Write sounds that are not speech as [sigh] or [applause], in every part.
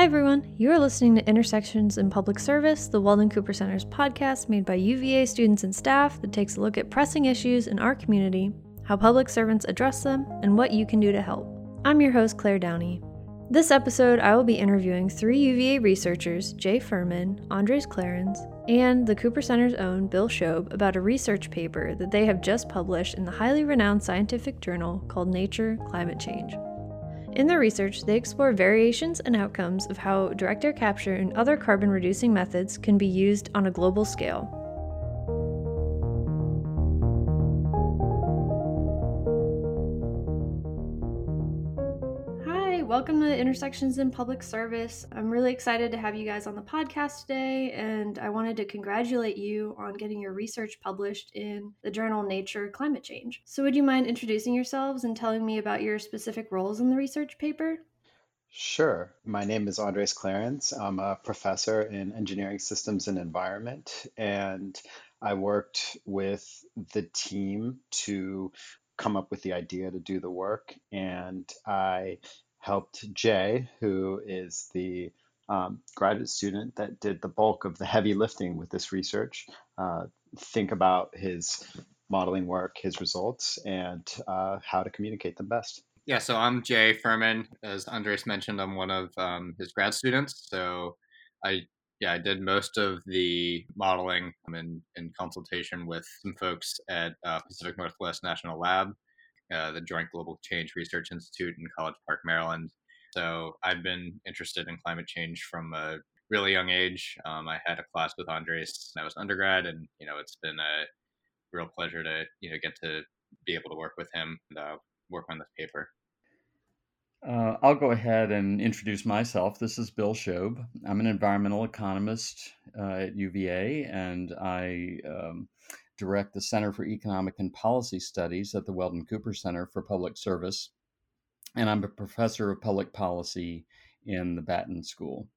Hi, everyone. You are listening to Intersections in Public Service, the Weldon Cooper Center's podcast made by UVA students and staff that takes a look at pressing issues in our community, how public servants address them, and what you can do to help. I'm your host, Claire Downey. This episode, I will be interviewing three UVA researchers, Jay Fuhrman, Andres Clarens, and the Cooper Center's own Bill Shobe about a research paper that they have just published in the highly renowned scientific journal called Nature Climate Change. In their research, they explore variations and outcomes of how direct air capture and other carbon reducing methods can be used on a global scale. Welcome to Intersections in Public Service. I'm really excited to have you guys on the podcast today, and I wanted to congratulate you on getting your research published in the journal Nature Climate Change. So, would you mind introducing yourselves and telling me about your specific roles in the research paper? Sure. My name is Andres Clarens. I'm a professor in engineering systems and environment, and I worked with the team to come up with the idea to do the work. And I helped Jay, who is the um, graduate student that did the bulk of the heavy lifting with this research, uh, think about his modeling work, his results, and uh, how to communicate them best. Yeah, so I'm Jay Fuhrman. As Andres mentioned, I'm one of um, his grad students. So I yeah, I did most of the modeling in, in consultation with some folks at uh, Pacific Northwest National Lab uh, the Joint Global Change Research Institute in College Park, Maryland. So I've been interested in climate change from a really young age. Um, I had a class with Andres when I was undergrad, and you know it's been a real pleasure to you know get to be able to work with him and uh, work on this paper. Uh, I'll go ahead and introduce myself. This is Bill Shobe. I'm an environmental economist uh, at UVA, and I um, direct the Center for Economic and Policy Studies at the Weldon Cooper Center for Public Service, and I'm a professor of public policy in the Batten School.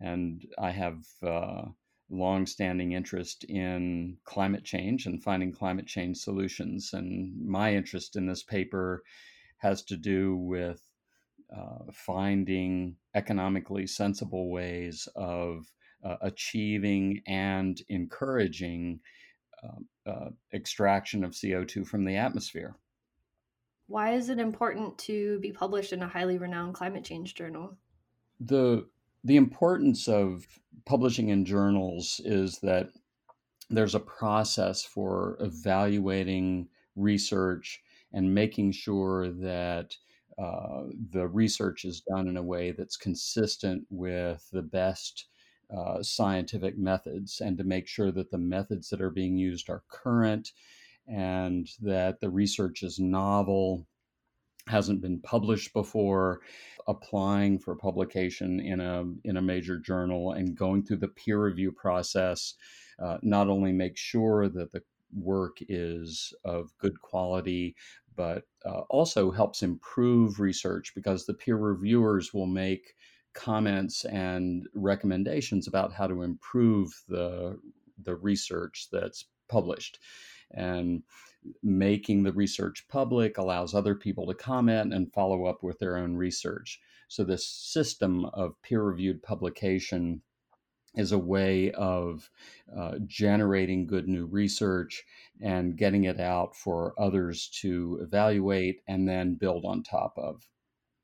And I have uh, long-standing interest in climate change and finding climate change solutions. And my interest in this paper has to do with uh, finding economically sensible ways of uh, achieving and encouraging uh, extraction of CO2 from the atmosphere. Why is it important to be published in a highly renowned climate change journal? The the importance of publishing in journals is that there's a process for evaluating research and making sure that uh, the research is done in a way that's consistent with the best uh, scientific methods and to make sure that the methods that are being used are current and that the research is novel, hasn't been published before, applying for publication in a in a major journal and going through the peer review process. Uh, not only make sure that the work is of good quality, but uh, also helps improve research because the peer reviewers will make comments and recommendations about how to improve the the research that's published. And making the research public allows other people to comment and follow up with their own research. So this system of peer-reviewed publication is a way of uh, generating good new research and getting it out for others to evaluate and then build on top of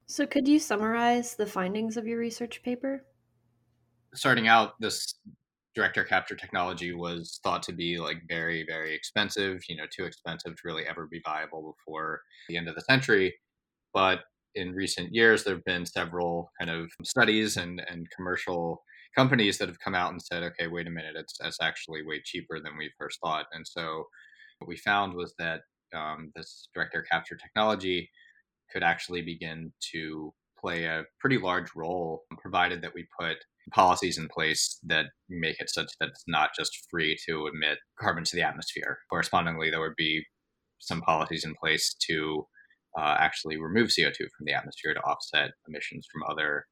so, could you summarize the findings of your research paper? Starting out, this direct air capture technology was thought to be like very, very expensive, you know, too expensive to really ever be viable before the end of the century. But in recent years, there have been several kind of studies and, and commercial companies that have come out and said, okay, wait a minute, it's, it's actually way cheaper than we first thought. And so what we found was that um, this direct air capture technology could actually begin to play a pretty large role, provided that we put policies in place that make it such that it's not just free to emit carbon to the atmosphere. Correspondingly, there would be some policies in place to uh, actually remove CO2 from the atmosphere to offset emissions from other,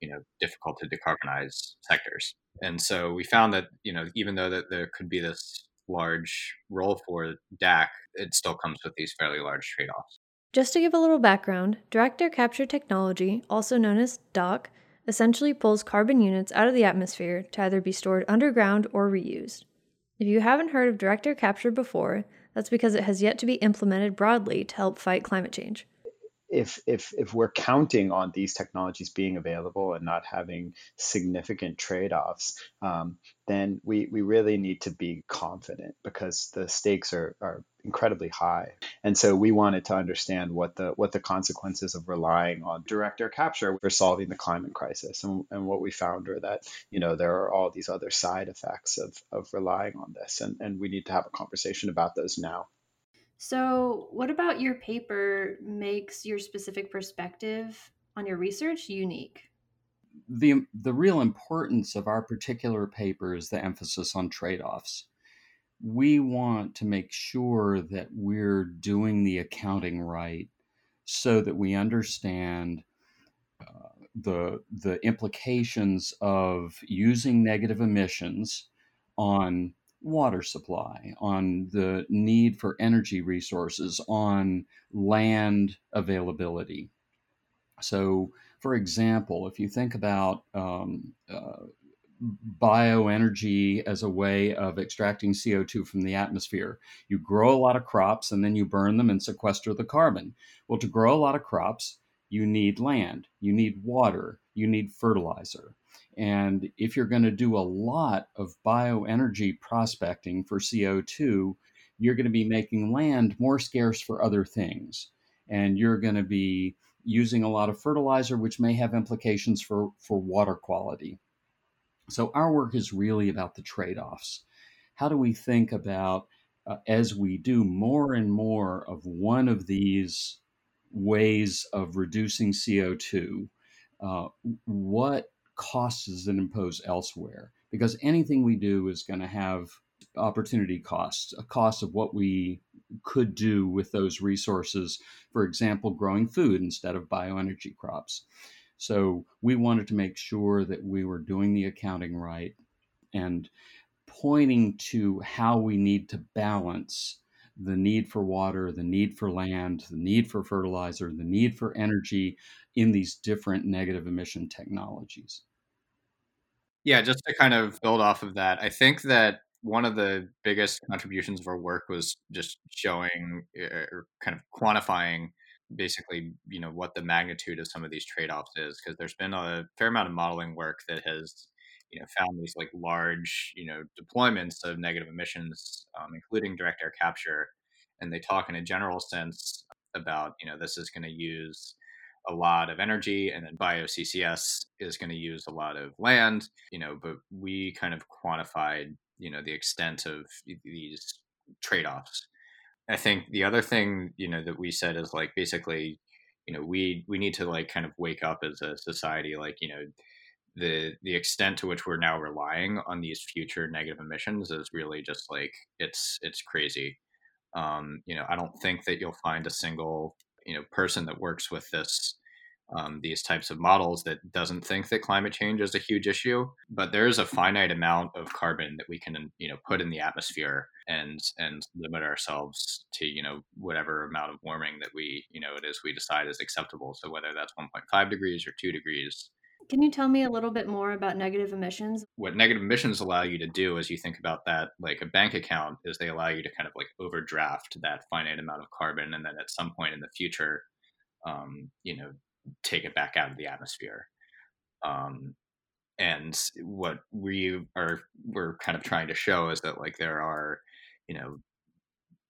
you know, difficult to decarbonize sectors. And so we found that, you know, even though that there could be this large role for DAC, it still comes with these fairly large trade-offs. Just to give a little background, direct air capture technology, also known as DAC, essentially pulls carbon units out of the atmosphere to either be stored underground or reused. If you haven't heard of direct air capture before, that's because it has yet to be implemented broadly to help fight climate change if if if we're counting on these technologies being available and not having significant trade-offs, um, then we we really need to be confident because the stakes are are incredibly high. And so we wanted to understand what the what the consequences of relying on direct air capture for solving the climate crisis. And, and what we found are that you know there are all these other side effects of of relying on this, and and we need to have a conversation about those now. So, what about your paper makes your specific perspective on your research unique? The, the real importance of our particular paper is the emphasis on trade offs. We want to make sure that we're doing the accounting right so that we understand uh, the, the implications of using negative emissions on water supply, on the need for energy resources, on land availability. So, for example, if you think about um, uh, bioenergy as a way of extracting CO2 from the atmosphere. You grow a lot of crops and then you burn them and sequester the carbon. Well, to grow a lot of crops, you need land, you need water, you need fertilizer. And if you're going to do a lot of bioenergy prospecting for CO2, you're going to be making land more scarce for other things. And you're going to be using a lot of fertilizer, which may have implications for, for water quality. So, our work is really about the trade offs. How do we think about, uh, as we do more and more of one of these ways of reducing CO2, uh, what costs does it impose elsewhere? Because anything we do is going to have opportunity costs, a cost of what we could do with those resources. For example, growing food instead of bioenergy crops. So we wanted to make sure that we were doing the accounting right and pointing to how we need to balance the need for water, the need for land, the need for fertilizer, the need for energy in these different negative emission technologies. Yeah, just to kind of build off of that, I think that one of the biggest contributions of our work was just showing eh, or kind of quantifying basically you know what the magnitude of some of these trade-offs is because there's been a fair amount of modeling work that has you know found these like large you know deployments of negative emissions um, including direct air capture and they talk in a general sense about you know this is going to use a lot of energy and then bio CCS is going to use a lot of land, you know, but we kind of quantified, you know, the extent of these trade-offs. I think the other thing, you know, that we said is like basically, you know, we we need to like kind of wake up as a society like, you know, the the extent to which we're now relying on these future negative emissions is really just like it's it's crazy. Um, you know, I don't think that you'll find a single you know person that works with this um, these types of models that doesn't think that climate change is a huge issue but there is a finite amount of carbon that we can you know put in the atmosphere and and limit ourselves to you know whatever amount of warming that we you know it is we decide is acceptable so whether that's 1.5 degrees or 2 degrees can you tell me a little bit more about negative emissions? What negative emissions allow you to do as you think about that, like a bank account, is they allow you to kind of like overdraft that finite amount of carbon and then at some point in the future, um, you know, take it back out of the atmosphere. Um, and what we are we're kind of trying to show is that like there are, you know,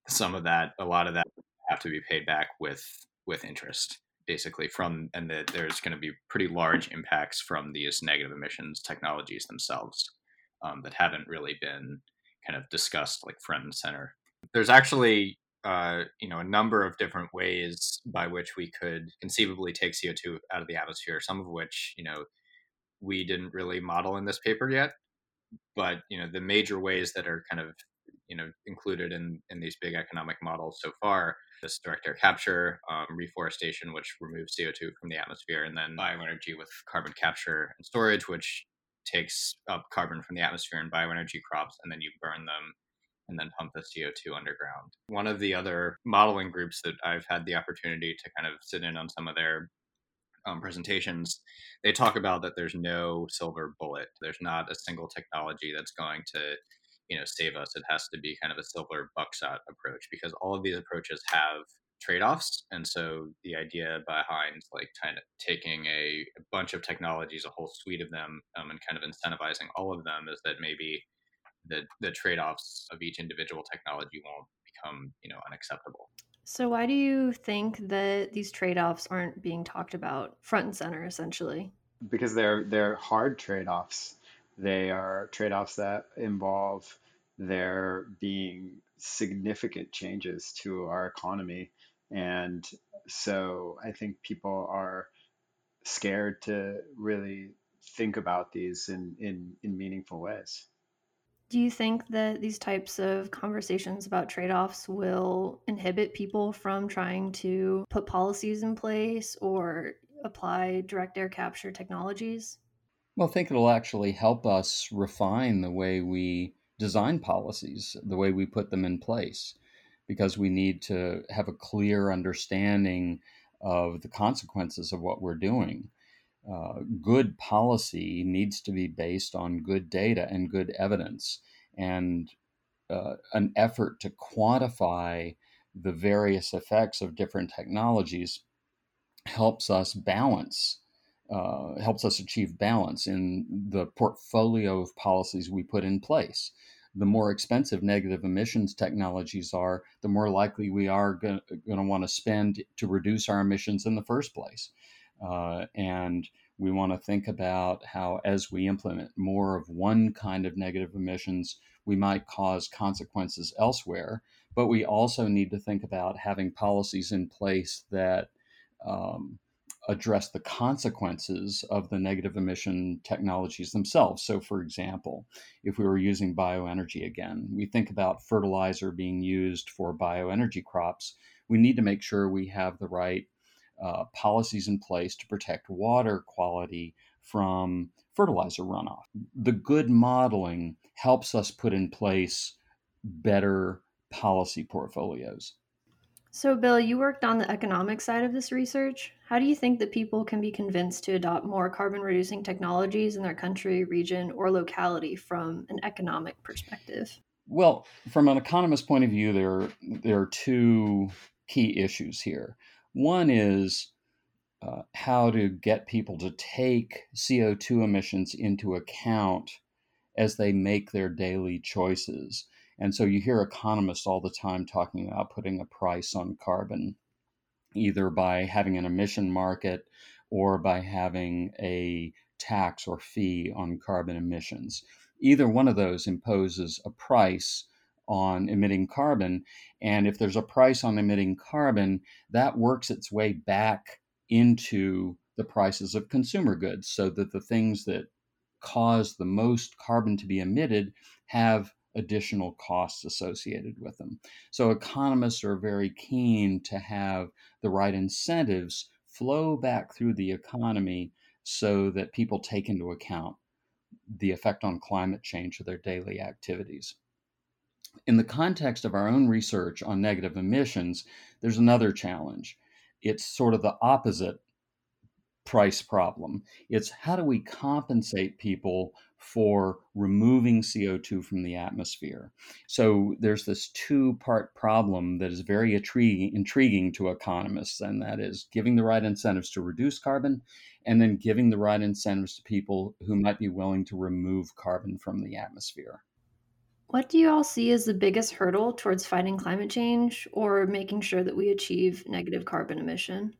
some of that, a lot of that have to be paid back with with interest basically from and that there's going to be pretty large impacts from these negative emissions technologies themselves um, that haven't really been kind of discussed like front and center. There's actually uh, you know a number of different ways by which we could conceivably take co2 out of the atmosphere some of which you know we didn't really model in this paper yet. But you know the major ways that are kind of you know included in in these big economic models so far direct air capture um, reforestation which removes co2 from the atmosphere and then bioenergy with carbon capture and storage which takes up carbon from the atmosphere and bioenergy crops and then you burn them and then pump the CO2 underground. One of the other modeling groups that I've had the opportunity to kind of sit in on some of their um, presentations, they talk about that there's no silver bullet. There's not a single technology that's going to, you know, save us. It has to be kind of a silver buckshot approach because all of these approaches have trade-offs and so the idea behind like kind of taking a, a bunch of technologies a whole suite of them um, and kind of incentivizing all of them is that maybe the the trade-offs of each individual technology won't become you know unacceptable so why do you think that these trade-offs aren't being talked about front and center essentially because they're they're hard trade-offs they are trade-offs that involve there being significant changes to our economy and so I think people are scared to really think about these in, in, in meaningful ways. Do you think that these types of conversations about trade offs will inhibit people from trying to put policies in place or apply direct air capture technologies? Well, I think it'll actually help us refine the way we design policies, the way we put them in place because we need to have a clear understanding of the consequences of what we're doing. Uh, good policy needs to be based on good data and good evidence, and uh, an effort to quantify the various effects of different technologies helps us balance, uh, helps us achieve balance in the portfolio of policies we put in place the more expensive negative emissions technologies are, the more likely we are going to want to spend to reduce our emissions in the first place. Uh, and we want to think about how, as we implement more of one kind of negative emissions, we might cause consequences elsewhere. But we also need to think about having policies in place that um, address the consequences of the negative emission technologies themselves. So, for example, if we were using bioenergy again, we think about fertilizer being used for bioenergy crops. We need to make sure we have the right uh, policies in place to protect water quality from fertilizer runoff. The good modeling helps us put in place better policy portfolios. So, Bill, you worked on the economic side of this research. How do you think that people can be convinced to adopt more carbon reducing technologies in their country, region, or locality from an economic perspective? Well, from an economist point of view, there, there are two key issues here. One is uh, how to get people to take CO2 emissions into account as they make their daily choices. And so you hear economists all the time talking about putting a price on carbon, either by having an emission market or by having a tax or fee on carbon emissions. Either one of those imposes a price on emitting carbon. And if there's a price on emitting carbon, that works its way back into the prices of consumer goods so that the things that cause the most carbon to be emitted have additional costs associated with them. So economists are very keen to have the right incentives flow back through the economy so that people take into account the effect on climate change of their daily activities. In the context of our own research on negative emissions, there's another challenge. It's sort of the opposite price problem. It's how do we compensate people for removing CO2 from the atmosphere. So there's this two part problem that is very intriguing, to economists, and that is giving the right incentives to reduce carbon and then giving the right incentives to people who might be willing to remove carbon from the atmosphere. What do you all see as the biggest hurdle towards fighting climate change or making sure that we achieve negative carbon emission?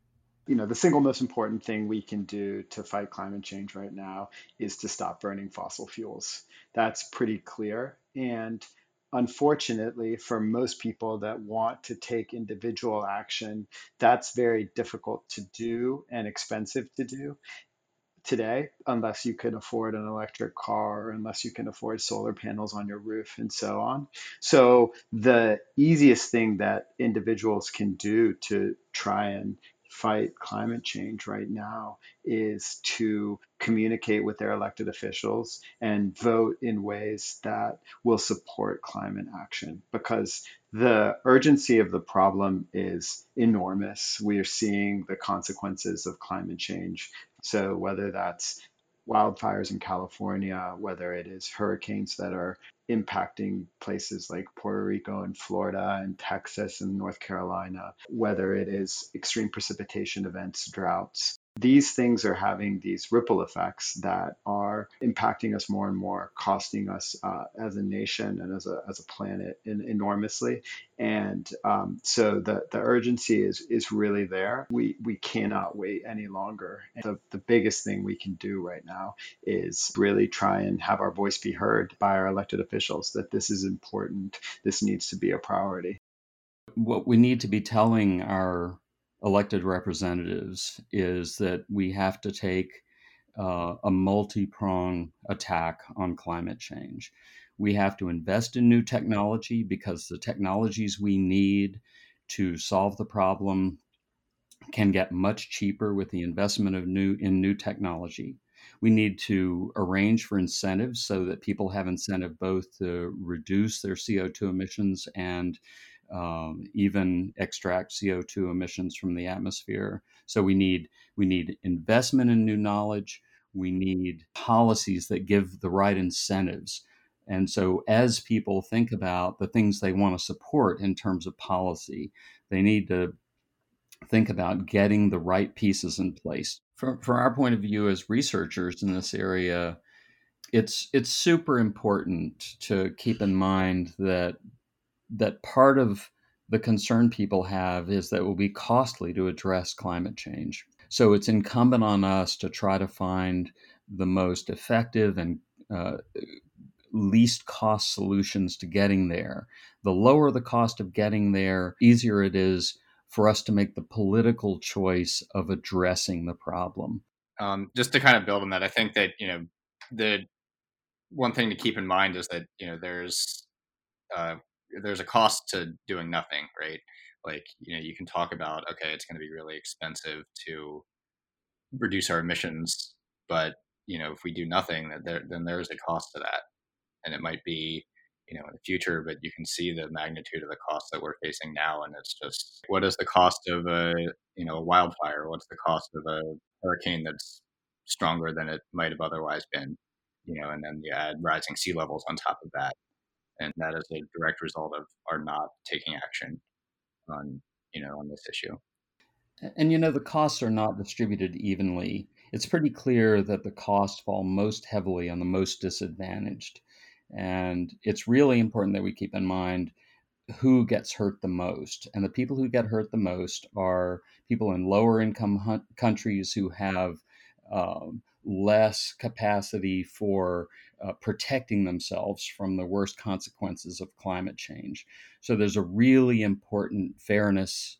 You know, the single most important thing we can do to fight climate change right now is to stop burning fossil fuels. That's pretty clear. And unfortunately, for most people that want to take individual action, that's very difficult to do and expensive to do today unless you can afford an electric car or unless you can afford solar panels on your roof and so on. So the easiest thing that individuals can do to try and fight climate change right now is to communicate with their elected officials and vote in ways that will support climate action because The urgency of the problem is enormous. We are seeing the consequences of climate change. So, whether that's wildfires in California, whether it is hurricanes that are impacting places like Puerto Rico and Florida and Texas and North Carolina, whether it is extreme precipitation events, droughts, these things are having these ripple effects that are impacting us more and more, costing us uh, as a nation and as a, as a planet in, enormously. And um, so the, the urgency is, is really there. We, we cannot wait any longer. The, the biggest thing we can do right now is really try and have our voice be heard by our elected officials that this is important, this needs to be a priority. What we need to be telling our elected representatives is that we have to take uh, a multi prong attack on climate change. We have to invest in new technology because the technologies we need to solve the problem can get much cheaper with the investment of new in new technology. We need to arrange for incentives so that people have incentive both to reduce their CO2 emissions and um, even extract CO2 emissions from the atmosphere. So we need we need investment in new knowledge. We need policies that give the right incentives. And so, as people think about the things they want to support in terms of policy, they need to think about getting the right pieces in place. From, from our point of view as researchers in this area, it's it's super important to keep in mind that that part of the concern people have is that it will be costly to address climate change. So it's incumbent on us to try to find the most effective and uh, least cost solutions to getting there. The lower the cost of getting there, easier it is for us to make the political choice of addressing the problem. Um, just to kind of build on that, I think that you know the one thing to keep in mind is that you know there's uh, there's a cost to doing nothing, right? Like, you know, you can talk about, okay, it's going to be really expensive to reduce our emissions, but you know, if we do nothing, there, then there's a cost to that, and it might be, you know, in the future, but you can see the magnitude of the cost that we're facing now, and it's just, what is the cost of a, you know, a wildfire? What's the cost of a hurricane that's stronger than it might have otherwise been? You know, and then you add rising sea levels on top of that and that is a direct result of our not taking action on you know on this issue. And you know the costs are not distributed evenly. It's pretty clear that the costs fall most heavily on the most disadvantaged, and it's really important that we keep in mind who gets hurt the most. And the people who get hurt the most are people in lower income countries who have um, less capacity for uh, protecting themselves from the worst consequences of climate change. So there's a really important fairness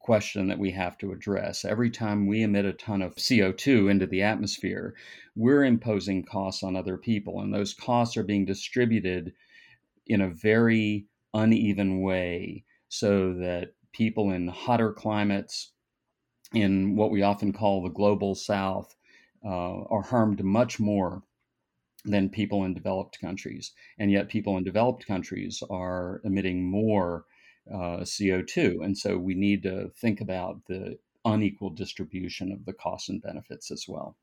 question that we have to address. Every time we emit a ton of CO2 into the atmosphere, we're imposing costs on other people, and those costs are being distributed in a very uneven way so that people in hotter climates, in what we often call the global south, uh, are harmed much more than people in developed countries. And yet, people in developed countries are emitting more uh, CO2. And so, we need to think about the unequal distribution of the costs and benefits as well.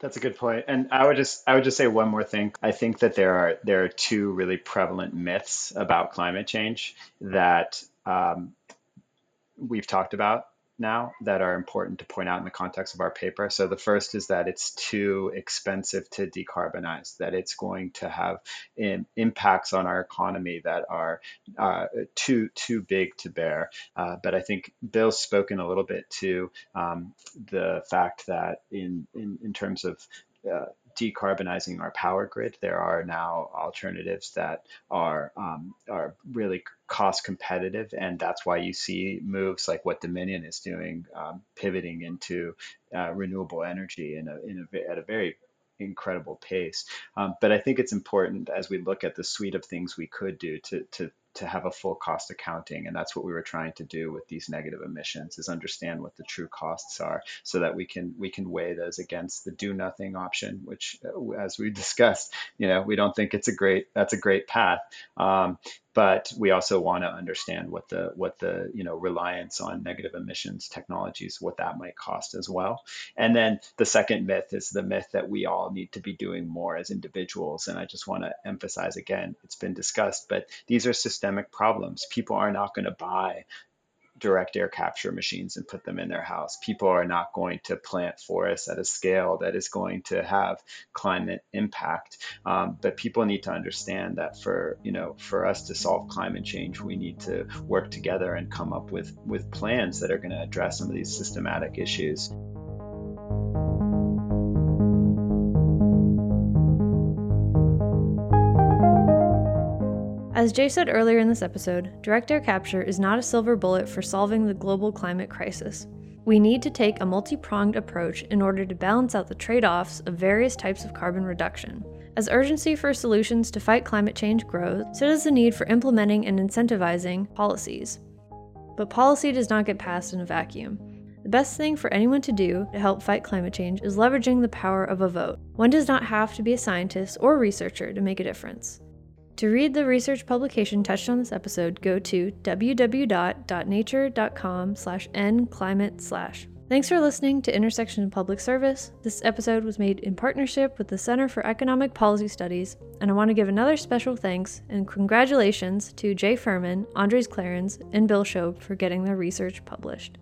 That's a good point. And I would just I would just say one more thing. I think that there are there are two really prevalent myths about climate change that um, we've talked about now that are important to point out in the context of our paper. So the first is that it's too expensive to decarbonize, that it's going to have in, impacts on our economy that are uh, too too big to bear. Uh, but I think Bill's spoken a little bit to um, the fact that in, in in terms of uh, decarbonizing our power grid. There are now alternatives that are um, are really cost competitive, and that's why you see moves like what Dominion is doing, um, pivoting into uh, renewable energy in a, in a, at a very incredible pace. Um, but I think it's important as we look at the suite of things we could do to to to have a full cost accounting and that's what we were trying to do with these negative emissions is understand what the true costs are so that we can we can weigh those against the do nothing option which uh, as we [laughs] discussed you know we don't think it's a great that's a great path. Um, but we also want to understand what the what the you know reliance on negative emissions technologies what that might cost as well. And then the second myth is the myth that we all need to be doing more as individuals. And i just want to emphasize again it's been discussed but these are systemic problems. People are not going to buy direct air capture machines and put them in their house. People are not going to plant forests at a scale that is going to have climate impact. Um, but people need to understand that for you know for us to solve climate change, we need to work together and come up with with plans that are going to address some of these systematic issues. As Jay said earlier in this episode, direct air capture is not a silver bullet for solving the global climate crisis. We need to take a multi pronged approach in order to balance out the trade offs of various types of carbon reduction. As urgency for solutions to fight climate change grows, so does the need for implementing and incentivizing policies. But policy does not get passed in a vacuum. The best thing for anyone to do to help fight climate change is leveraging the power of a vote. One does not have to be a scientist or researcher to make a difference. To read the research publication touched on this episode, go to www.nature.com slash nclimate slash. Thanks for listening to Intersection Public Service. This episode was made in partnership with the Center for Economic Policy Studies, and I want to give another special thanks and congratulations to Jay Fuhrman, Andres Clarens, and Bill Shobe for getting their research published.